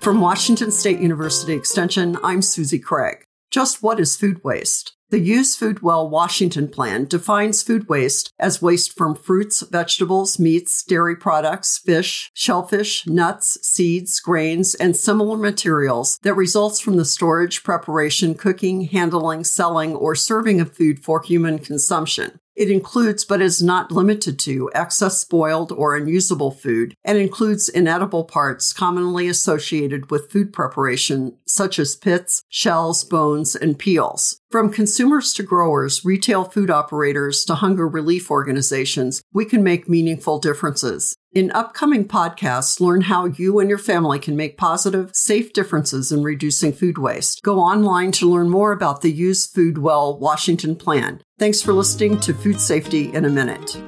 From Washington State University Extension, I'm Susie Craig. Just what is food waste? The Use Food Well Washington Plan defines food waste as waste from fruits, vegetables, meats, dairy products, fish, shellfish, nuts, seeds, grains, and similar materials that results from the storage, preparation, cooking, handling, selling, or serving of food for human consumption. It includes, but is not limited to, excess spoiled or unusable food and includes inedible parts commonly associated with food preparation, such as pits, shells, bones, and peels. From consumers to growers, retail food operators to hunger relief organizations, we can make meaningful differences. In upcoming podcasts, learn how you and your family can make positive, safe differences in reducing food waste. Go online to learn more about the Use Food Well Washington Plan. Thanks for listening to Food Safety in a Minute.